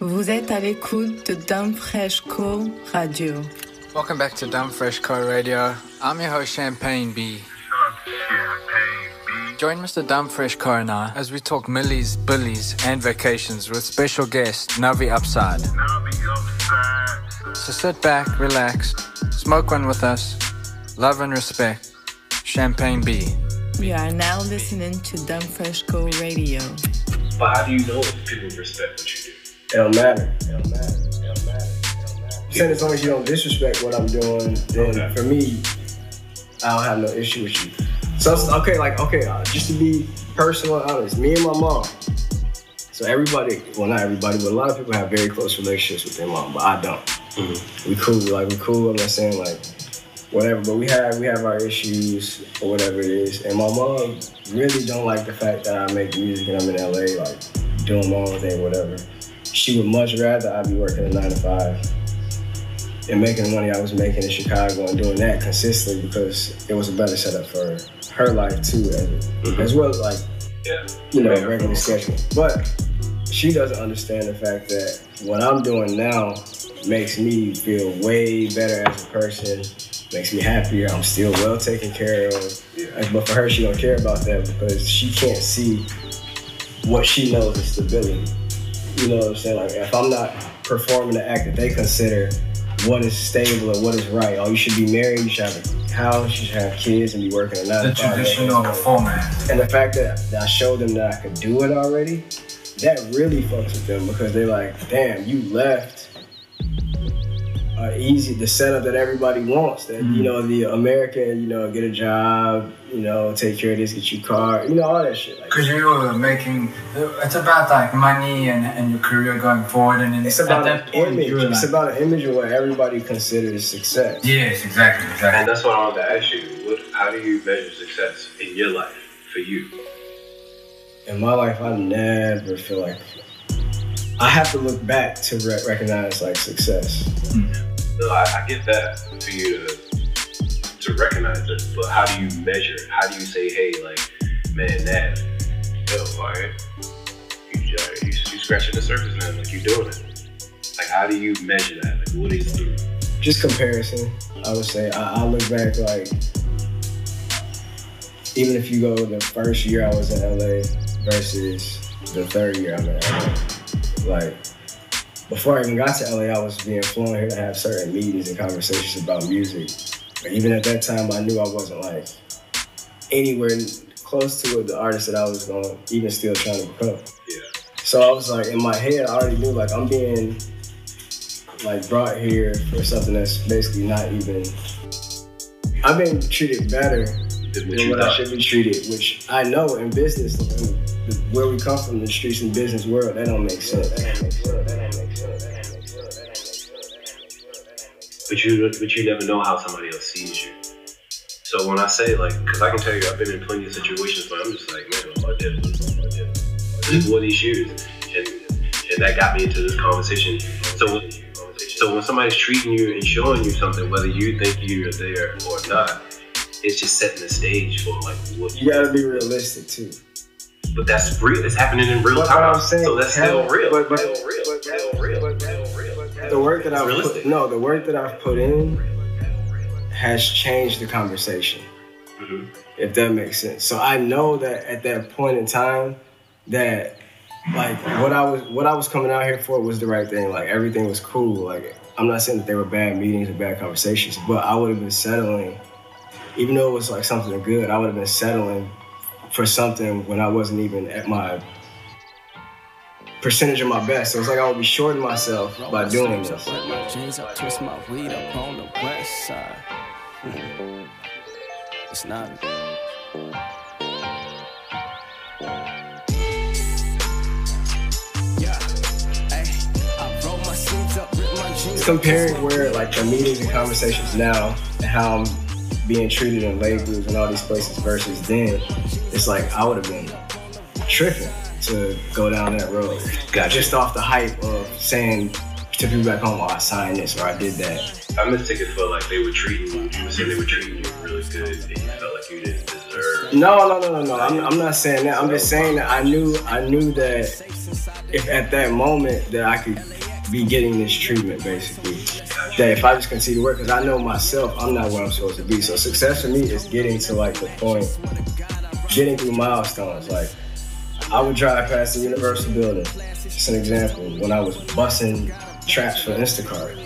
Vous êtes à l'écoute de Dumb Fresh Co Radio. Welcome back to Dumb Fresh Co Radio. I'm your host Champagne B. Join Mr. Dumb Fresh Co and I as we talk millies, billies, and vacations with special guest Navi Upside. So sit back, relax, smoke one with us, love and respect. Champagne B. We are now listening to Dumb Fresh Co Radio. But how do you know if people respect what you do? It don't matter. It don't matter. It don't matter. It don't. Saying as long as you don't disrespect what I'm doing, then Okay. for me, I don't have no issue with you. So okay, like okay, uh, just to be personal and honest, me and my mom. So everybody, well not everybody, but a lot of people have very close relationships with their mom, but I don't. We cool, like we cool. I'm not saying like whatever, but we have we have our issues or whatever it is. And my mom really don't like the fact that I make music and I'm in LA, like doing my own thing, whatever. She would much rather I be working a nine to five and making the money I was making in Chicago and doing that consistently because it was a better setup for her life too, as, mm-hmm. as well as like Yeah. you know, Yeah. regular schedule. But she doesn't understand the fact that what I'm doing now makes me feel way better as a person, makes me happier. I'm still well taken care of. But for her, she don't care about that because she can't see what she knows is stability. You know what I'm saying? Like if I'm not performing the act that they consider what is stable or what is right. Oh, you should be married, you should have a house, you should have kids and be working a nine The to five. traditional format. And the fact that, that I showed them that I could do it already, that really fucks with them because they're like, damn, you left uh, easy the setup that everybody wants. That you know, the American, you know, get a job, you know, take care of this, get you a car, you know, all that shit. Like, Because you're making, it's about like money and, and your career going forward. And then it's about at an that image. you're It's like, about an image of what everybody considers success. yes, exactly, exactly. And that's what I wanted to ask you. What, how do you measure success in your life for you? In my life, I never feel like I have to look back to re- recognize like success. No, I, I get that for you to to recognize it, but how do you measure it? How do you say, hey, like, man, that, yo, all right, you, uh, you, you scratching the surface now, like you doing it. Like, how do you measure that? Like, what is the just comparison. I would say I, I look back like even if you go the first year I was in LA versus the third year I'm in LA, like before I even got to LA, I was being flown here to have certain meetings and conversations about music. But even at that time, I knew I wasn't like anywhere close to what the artist that I was going, even still trying to become. yeah? So I was like, in my head, I already knew like I'm being like brought here for something that's basically not even. I've been treated better than what I should be treated, which I know in business, in where we come from, the streets and business world, that don't make sense. That don't make sense. That don't make sense. But you, but you never know how somebody else sees you. So when I say like, because I can tell you, I've been in plenty of situations where I'm just like, man, did was, all I did was just wore these shoes, and and that got me into this conversation. So when, so when somebody's treating you and showing you something, whether you think you're there or not, it's just setting the stage for like what. You gotta be realistic too. But that's real. It's happening in real But time. I'm saying so that's still real. but- but- still real. but- still real. The work that I've realistic. put, no, the work that I've put in has changed the conversation. Mhm. if that makes sense. So I know that at that point in time, that like what I was what I was coming out here for was the right thing. Like everything was cool. Like I'm not saying that they were bad meetings or bad conversations, but I would have been settling, even though it was like something good. I would have been settling for something when I wasn't even at my percentage of my best. So it's like I would be shorting myself by doing this. Jeans up, twist my weed up on the west side. It's not. Yeah, hey, I roll my sleeves up, rip my jeans up, comparing where like the meetings and conversations now and how I'm being treated in labels and all these places versus then, it's like I would have been tripping go down that road. Gotcha. Just off the hype of saying to people back home, oh, I signed this or I did that. I mistook it for like they were treating you. You were saying they were treating you really good, and you felt like you didn't deserve. No, no, no, no, no. I'm, I'm not saying that. I'm just saying that I knew I knew that if at that moment that I could be getting this treatment, basically, that if I just continue to see the work, because I know myself, I'm not where I'm supposed to be. So success for me is getting to like the point, getting through milestones. Like I would drive past the Universal building. Just an example. When I was bussing traps for Instacart.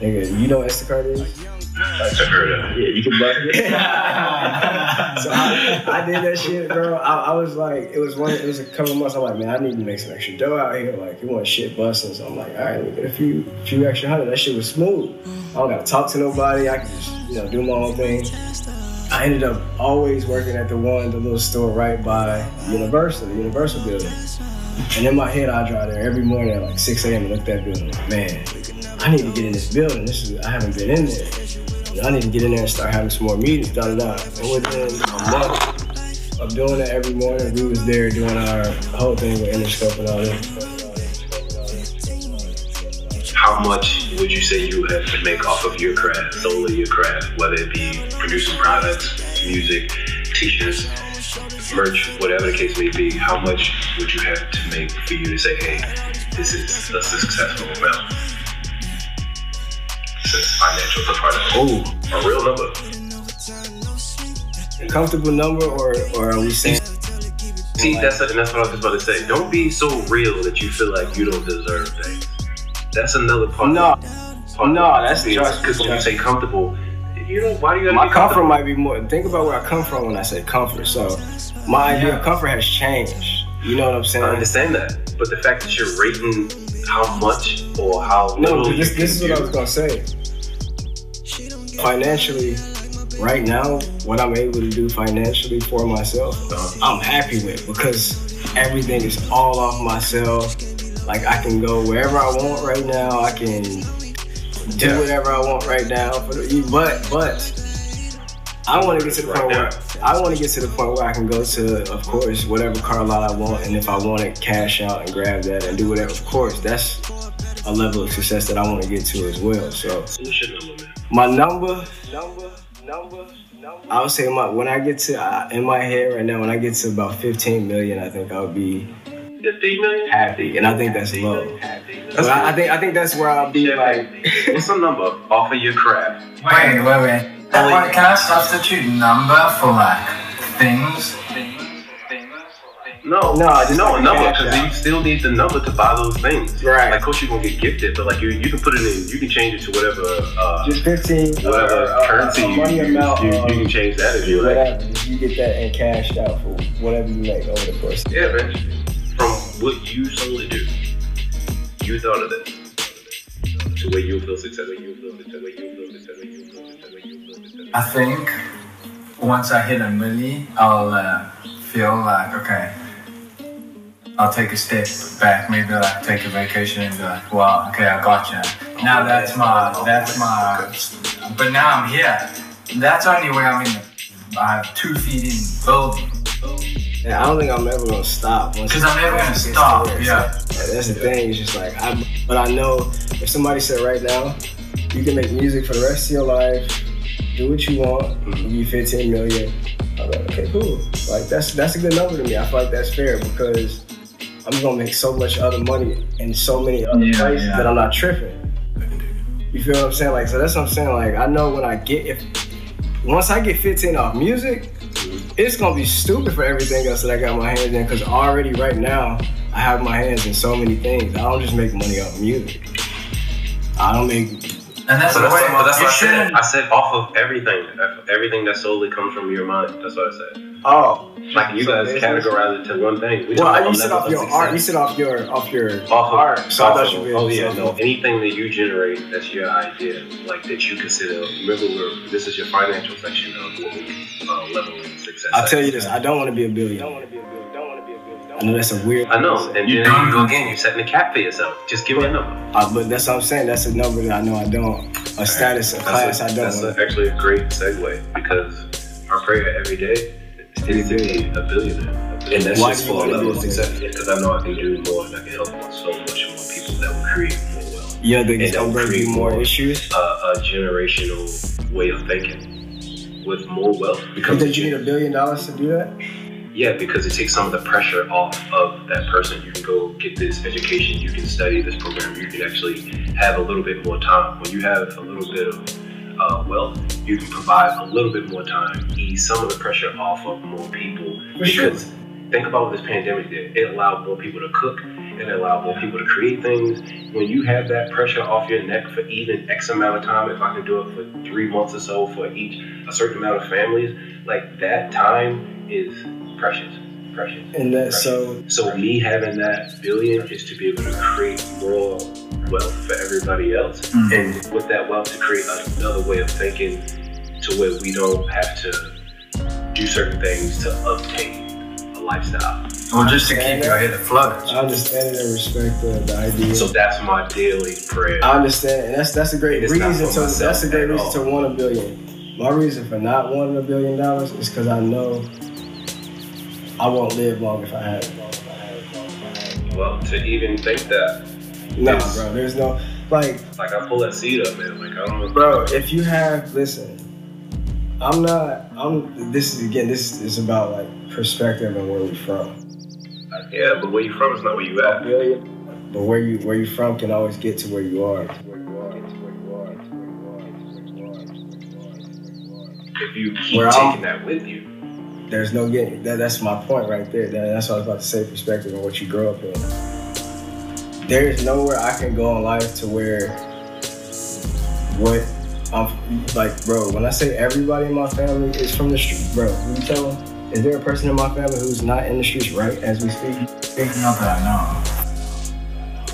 Nigga, you know what Instacart is? I heard of it. Yeah, you can bust it. so I, I did that shit, bro. I, I was like, it was one, it was a couple months. I'm like, man, I need to make some extra dough out here. Like, you want shit busting? So I'm like, all right, me get a few, few extra hundred. That shit was smooth. I don't gotta talk to nobody. I can just, you know, do my own thing. I ended up always working at the one, the little store right by Universal, the Universal building. And in my head, I drive there every morning at like 6 a.m. and look at that building. Man, I need to get in this building. This is I haven't been in there. I need to get in there and start having some more meetings, da da da. And within a month of doing that every morning, we was there doing our whole thing with Interscope and all that. How much would you say you have to make off of your craft, solely your craft, whether it be producing products, music, t-shirts, merch, whatever the case may be? How much would you have to make for you to say, hey, this is a successful amount? Since financials are part of Oh, a real number. A comfortable number, or or are we saying? See, that's that's what I was about to say. Don't be so real that you feel like you don't deserve things. That's another part. No, part no, that's just- because when you say comfortable, you know why do you my be comfort might be more. Think about where I come from when I say comfort. So my idea of comfort has changed. You know what I'm saying? I understand that, but the fact that you're rating how much or how No, little this, this is what I was gonna say. Financially, right now, what I'm able to do financially for myself, uh-huh. I'm happy with because everything is all off myself. Like I can go wherever I want right now. I can do Yeah. whatever I want right now. But but I want to get to the Right point now. where I want to get to the point where I can go to, of course, whatever car lot I want, and if I want to cash out and grab that and do whatever, of course, that's a level of success that I want to get to as well. So What's your number, man? my number, number, number, number. I would say my when I get to uh, in my head right now, when I get to about 15 million, I think I'll be. Happy, and I think that's love. That's But I, I think I think that's where I'll be like. What's the number off of your craft? Wait, wait, wait. What, can I substitute number for like things? No, No, just no, like a number because out. you still need the number to buy those things. Right. Like, of course, you're gonna get gifted, but like you, you can put it in. You can change it to whatever, uh, Just 15, whatever uh, currency uh, you money use. amount, you, um, you can change that if you like. whatever. You get that and cashed out for whatever you make over the course. Yeah, man. What you solely do, you thought of this. To where you feel successful. You feel successful. Where you feel successful. Where you feel successful. Where you feel. I think once I hit a milli, I'll uh, feel like okay. I'll take a step back, maybe like take a vacation and be like, well, okay, I got you. Now that's my, that's my, but now I'm here. That's only where I'm in. The, I have two feet in building. And I don't think I'm ever gonna stop. Because I'm never gonna once it gets stop, to yeah. That's the thing. It's just like I, but I know if somebody said right now, you can make music for the rest of your life, do what you want, give you 15 million. I'm like, okay, cool. Like that's that's a good number to me. I feel like that's fair because I'm gonna make so much other money in so many other Yeah, places yeah. that I'm not tripping. You feel what I'm saying? Like so that's what I'm saying. Like I know when I get if once I get 15 off music, it's gonna be stupid for everything else that I got my hands in because already right now I have my hands in so many things. I don't just make money off music. I don't make And that's So the that's, way. but that's you what I said. I said off of everything. Everything that solely comes from your mind. That's what I said. oh Like you So guys categorize it to one thing. We well I about you said off your success. art. You said off your off your off of art. So I off thought of- you oh yeah, no. Anything that you generate, that's your idea. Like that you consider. Remember, we're, this is your financial section of what we uh, level of success. I'll tell you this. I don't want to be a billionaire. I don't want to be a billionaire. I know that's a weird. I know, and You then don't. you go again. You're setting a cap for yourself. Just give me a number. Uh, but that's what I'm saying. That's a number that I know I don't. A status, a class That's, a, I don't. that's a, actually a great segue because our prayer every day is to be a billionaire. And that's Why just do you for a wanna of a success. Because I know I can do more and I can help so much more people that will create more wealth. Yeah, don't think it's And gonna they'll bring you create more more. issues? a, a generational way of thinking with more wealth. You Because think you need a billion dollars to do that? Yeah, because it takes some of the pressure off of that person. You can go get this education, you can study this program, you can actually have a little bit more time. When you have a little bit of uh, wealth, you can provide a little bit more time, ease some of the pressure off of more people. For sure. because think about what this pandemic did. It allowed more people to cook. It allowed more people to create things. When you have that pressure off your neck for even X amount of time, if I can do it for three months or so for each a certain amount of families, like that time is precious, precious. And that precious. so So me having that billion is to be able to create more wealth for everybody else, Mm. and with that wealth to create another way of thinking, to where we don't have to do certain things to obtain a lifestyle. Well, just to keep your head afloat. I understand and respect the, the idea. So that's my daily prayer. I understand, and that's that's a great It's reason to that's a great reason all. to want a billion. My reason for not wanting a billion dollars is because I know I won't live long if I have it. Well, to even think that, Nah, bro, there's no like, like I pull that seat up, man. Like I don't. bro. If you have, listen, I'm not. I'm. This is again. This is about like perspective and where we're from. Uh, yeah, but where you from is not where you at. billion, but where you where you from can always get to where you are. If you keep Where I'm- taking that with you, There's no getting that. That's my point right there. That, that's what I was about to say. Perspective and what you grow up in. There's nowhere I can go in life to where what I'm like, bro. When I say everybody in my family is from the street, bro, you tell them? Is there a person in my family who's not in the streets right as we speak? Not that I know.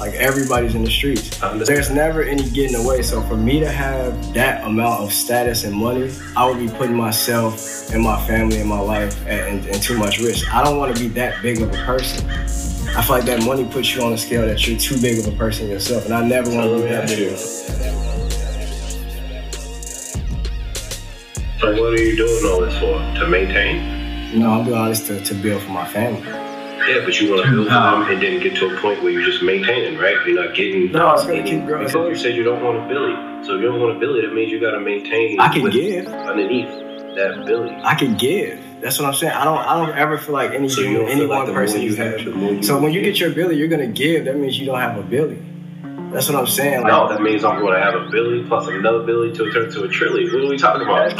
Like everybody's in the streets. There's never any getting away. So for me to have that amount of status and money, I would be putting myself and my family and my life at, in, too much risk. I don't want to be that big of a person. I feel like that money puts you on a scale that you're too big of a person yourself, and I never want to be that big. So what are you doing all this for? To maintain? no, I'm doing all this to, to build for my family. Yeah, but you want to build them and then get to a point where you're just maintaining, right? You're not getting. No, it's gonna keep growing. Because you said you don't want a Billy. So if you don't want a Billy, that means you got to maintain. I can give. underneath that Billy. I can give. That's what I'm saying. I don't. I don't ever feel like any So you any feel like one person you have, that. the more you. So when you get your Billy, you're gonna give. That means you don't have a Billy. That's what I'm saying. Like, No, that means I'm going to have a Billy plus another Billy to turn to a trillion. What are we talking about?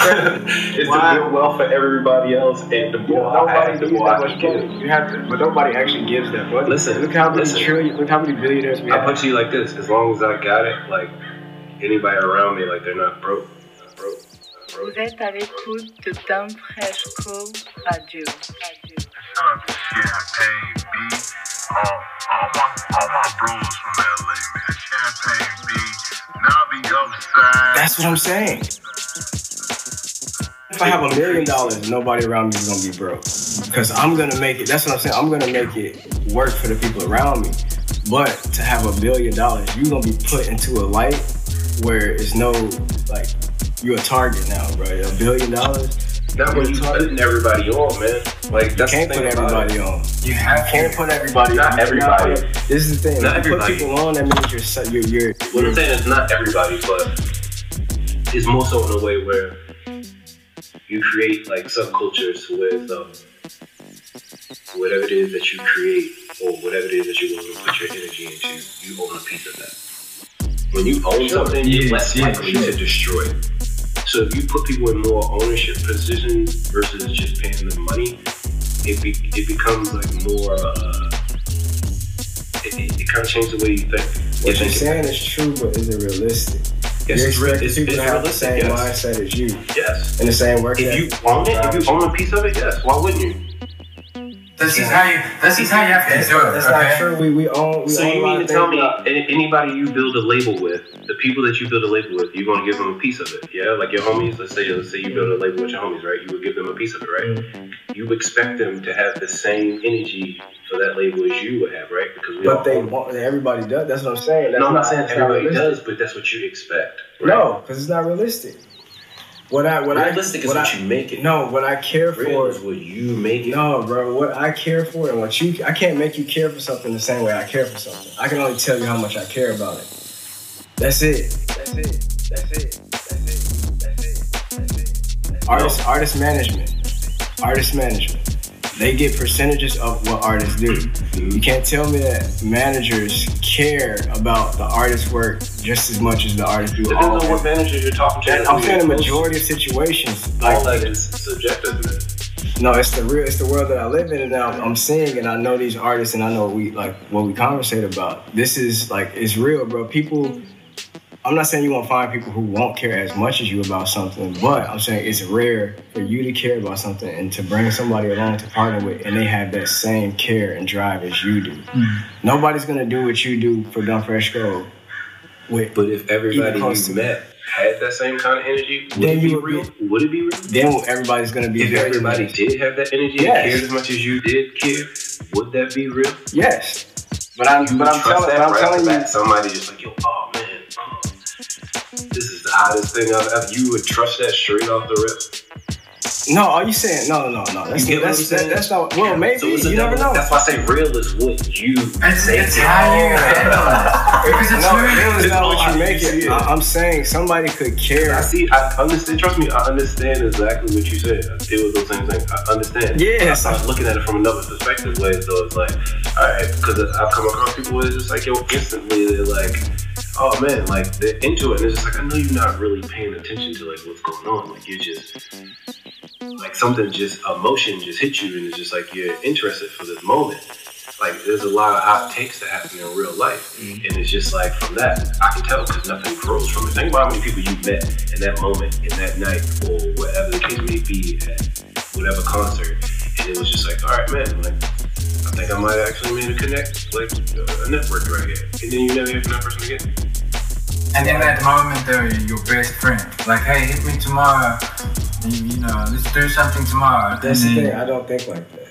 it's Why? to build wealth for everybody else, and the more I have, the more I can give. You have to, but nobody actually gives that money. Listen, look how many listen. trillion, look how many billionaires we I have. put you like this: as long as I got it, like anybody around me, like they're not broke, not broke, not Vous êtes à l'écoute de Dumb Fresh Co. Radio. Champagne B. All, my all my bros from LA, man. Champagne B. Upside. That's what I'm saying. If I have a million dollars, nobody around me is gonna be broke. Because I'm gonna make it. That's what I'm saying. I'm gonna make it work for the people around me. But to have a billion dollars, you're gonna be put into a life where it's no like you're a target now, bro. A billion dollars, Not when you putting everybody on, man. Like you that's can't the put everybody on. You You have can't to. put everybody. Not on. You everybody. put- This is the thing. Not you put everybody. people on, that means you're su- you're you're, What I'm saying is not everybody, but it's more so in a way where you create like subcultures with um, whatever it is that you create or whatever it is that you're willing to put your energy into, you own a piece of that. When you own something, you're less likely to destroy it. So if you put people in more ownership positions versus just paying them money, it be, it becomes like more. Uh, it, it, it kind of changes the way you think. what you're saying is true, but is it realistic? Yes, you're expecting it's, people to have the same Yes. mindset as you yes. and the same work. If you own it, if you own a piece of it, yes. Why wouldn't you? This is how you. This is how you have to That's, do it. that's okay? not true. We we own. We So own you mean to tell me a- anybody you build a label with, the people that you build a label with, you're gonna give them a piece of it, yeah? Like your homies. Let's say let's say you build a label with your homies, right? You would give them a piece of it, right? Mm-hmm. You expect them to have the same energy for that label as you would have, right? Because we all But they want. Everybody does. That's what I'm saying. That's No, I'm not saying everybody realistic. does, but that's what you expect. No, because it's not realistic. What I what Realistic I is what I, you make it. No, what I care Real for. is what you make it. No, bro. What I care for and what you I can't make you care for something the same way I care for something. I can only tell you how much I care about it. That's it. That's it. That's it. That's it. That's it. That's it. That's it. Artist, artist management. Artist management. They get percentages of what artists do. You can't tell me that managers care about the artist's work just as much as the artists do. Depends on what managers you're talking to. I'm saying the majority of situations, like All that is subjective, man. no, it's the real, it's the world that I live in, and now I'm seeing, and I know these artists, and I know what we like what we conversate about. This is like it's real, bro. People, I'm not saying you won't find people who won't care as much as you about something, but I'm saying it's rare for you to care about something and to bring somebody along to partner with, and they have that same care and drive as you do. Mm. Nobody's gonna do what you do for Dumb Fresh Co. With But if everybody Even you to- met had that same kind of energy, would Then it you be would real? be- Would it be real? then everybody's gonna be If very everybody nice. did have that energy Yes. and cared as much as you did care, would that be real? Yes, but I'm You but I'm telling that but I'm telling you. somebody just like, yo, man, oh, this is the hottest thing I've ever. You would trust that straight off the rip. No, are you saying no, no, no? That's You get what that's I'm that, saying? that's not. Well, maybe So it's a you never know. That's why I say real is what you It's, say. it's how you handle it. Because it's no, real. real is It's not what you you make it. it. I, I'm saying somebody could care. I see. I understand. Trust me. I understand exactly what you said. I deal with those same things. I understand. Yeah. I was looking at it from another perspective. Way so it's like, all right, because I've come across people where it's just like, yo, instantly they're like, oh man, like they're into it, and it's just like, I know you're not really paying attention to like what's going on. Like you're just like something just emotion just hit you, and it's just like you're interested for this moment. Like there's a lot of hot takes that happen in real life, mm-hmm. and it's just like from that I can tell because nothing grows from it. Think about how many people you met in that moment, in that night, or whatever the case may be at whatever concert, and it was just like, all right, man, like I think I might actually made a connect, like uh, a network right here, and then you never hear from that person again. And in that moment, they're your best friend. Like, hey, hit me tomorrow. And, you know, let's do something tomorrow. That's and the thing. I don't think like that.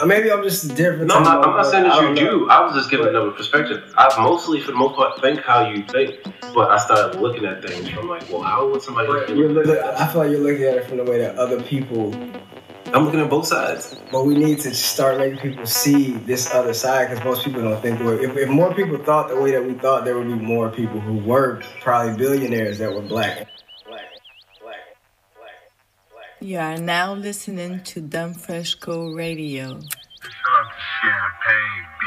Or maybe I'm just different. No, I'm not, I'm not saying that you don't know. I was just giving another perspective. I mostly, for the most part, think how you think, but I started looking at things from like, well, how would somebody? But feel you're about looking, that? I feel like you're looking at it from the way that other people. I'm looking at both sides. But we need to start making people see this other side because most people don't think the way. If, if more people thought the way that we thought, there would be more people who were probably billionaires that were black. You are now listening to Dumb Fresh Co Radio. Shout out Champagne B.